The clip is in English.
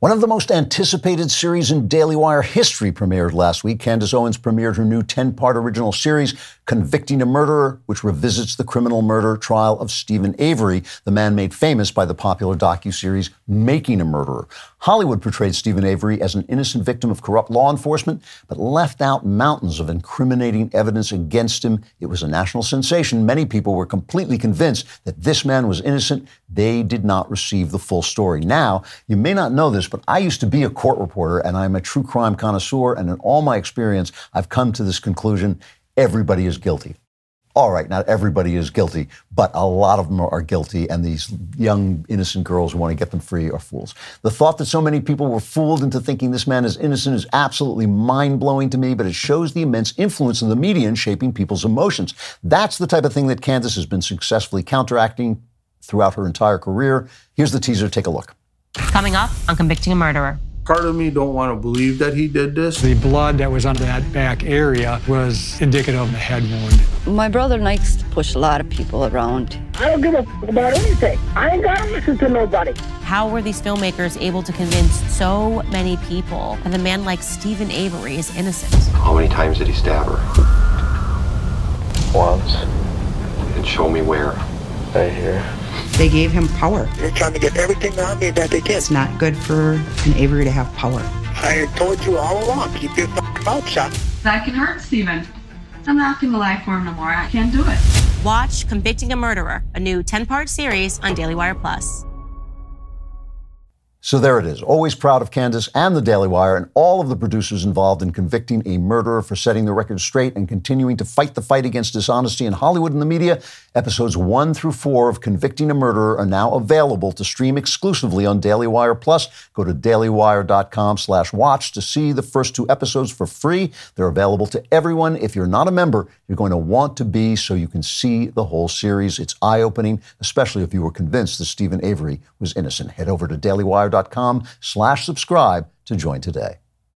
One of the most anticipated series in Daily Wire history premiered last week. Candace Owens premiered her new 10 part original series, Convicting a Murderer, which revisits the criminal murder trial of Steven Avery, the man made famous by the popular docuseries Making a Murderer. Hollywood portrayed Steven Avery as an innocent victim of corrupt law enforcement, but left out mountains of incriminating evidence against him. It was a national sensation. Many people were completely convinced that this man was innocent. They did not receive the full story. Now, you may not know this, but I used to be a court reporter and I'm a true crime connoisseur. And in all my experience, I've come to this conclusion everybody is guilty. All right, not everybody is guilty, but a lot of them are guilty, and these young, innocent girls who want to get them free are fools. The thought that so many people were fooled into thinking this man is innocent is absolutely mind blowing to me, but it shows the immense influence of the media in shaping people's emotions. That's the type of thing that Candace has been successfully counteracting throughout her entire career. Here's the teaser. Take a look. Coming up on Convicting a Murderer. Part of me don't want to believe that he did this. The blood that was on that back area was indicative of a head wound. My brother likes to push a lot of people around. I don't give a fuck about anything. I ain't gotta listen to nobody. How were these filmmakers able to convince so many people that a man like Steven Avery is innocent? How many times did he stab her? Once. And show me where. Right here. They gave him power. They're trying to get everything out of me that they can. It's not good for an Avery to have power. I told you all along, keep your fucking mouth shut. That can hurt, Steven. I'm not gonna lie for him no more. I can't do it. Watch Convicting a Murderer, a new 10 part series on Daily Wire Plus. So there it is. Always proud of Candace and the Daily Wire and all of the producers involved in convicting a murderer for setting the record straight and continuing to fight the fight against dishonesty in Hollywood and the media. Episodes one through four of Convicting a Murderer are now available to stream exclusively on Daily Wire Plus. Go to dailywire.com slash watch to see the first two episodes for free. They're available to everyone. If you're not a member, you're going to want to be so you can see the whole series. It's eye-opening, especially if you were convinced that Steven Avery was innocent. Head over to dailywire.com slash subscribe to join today.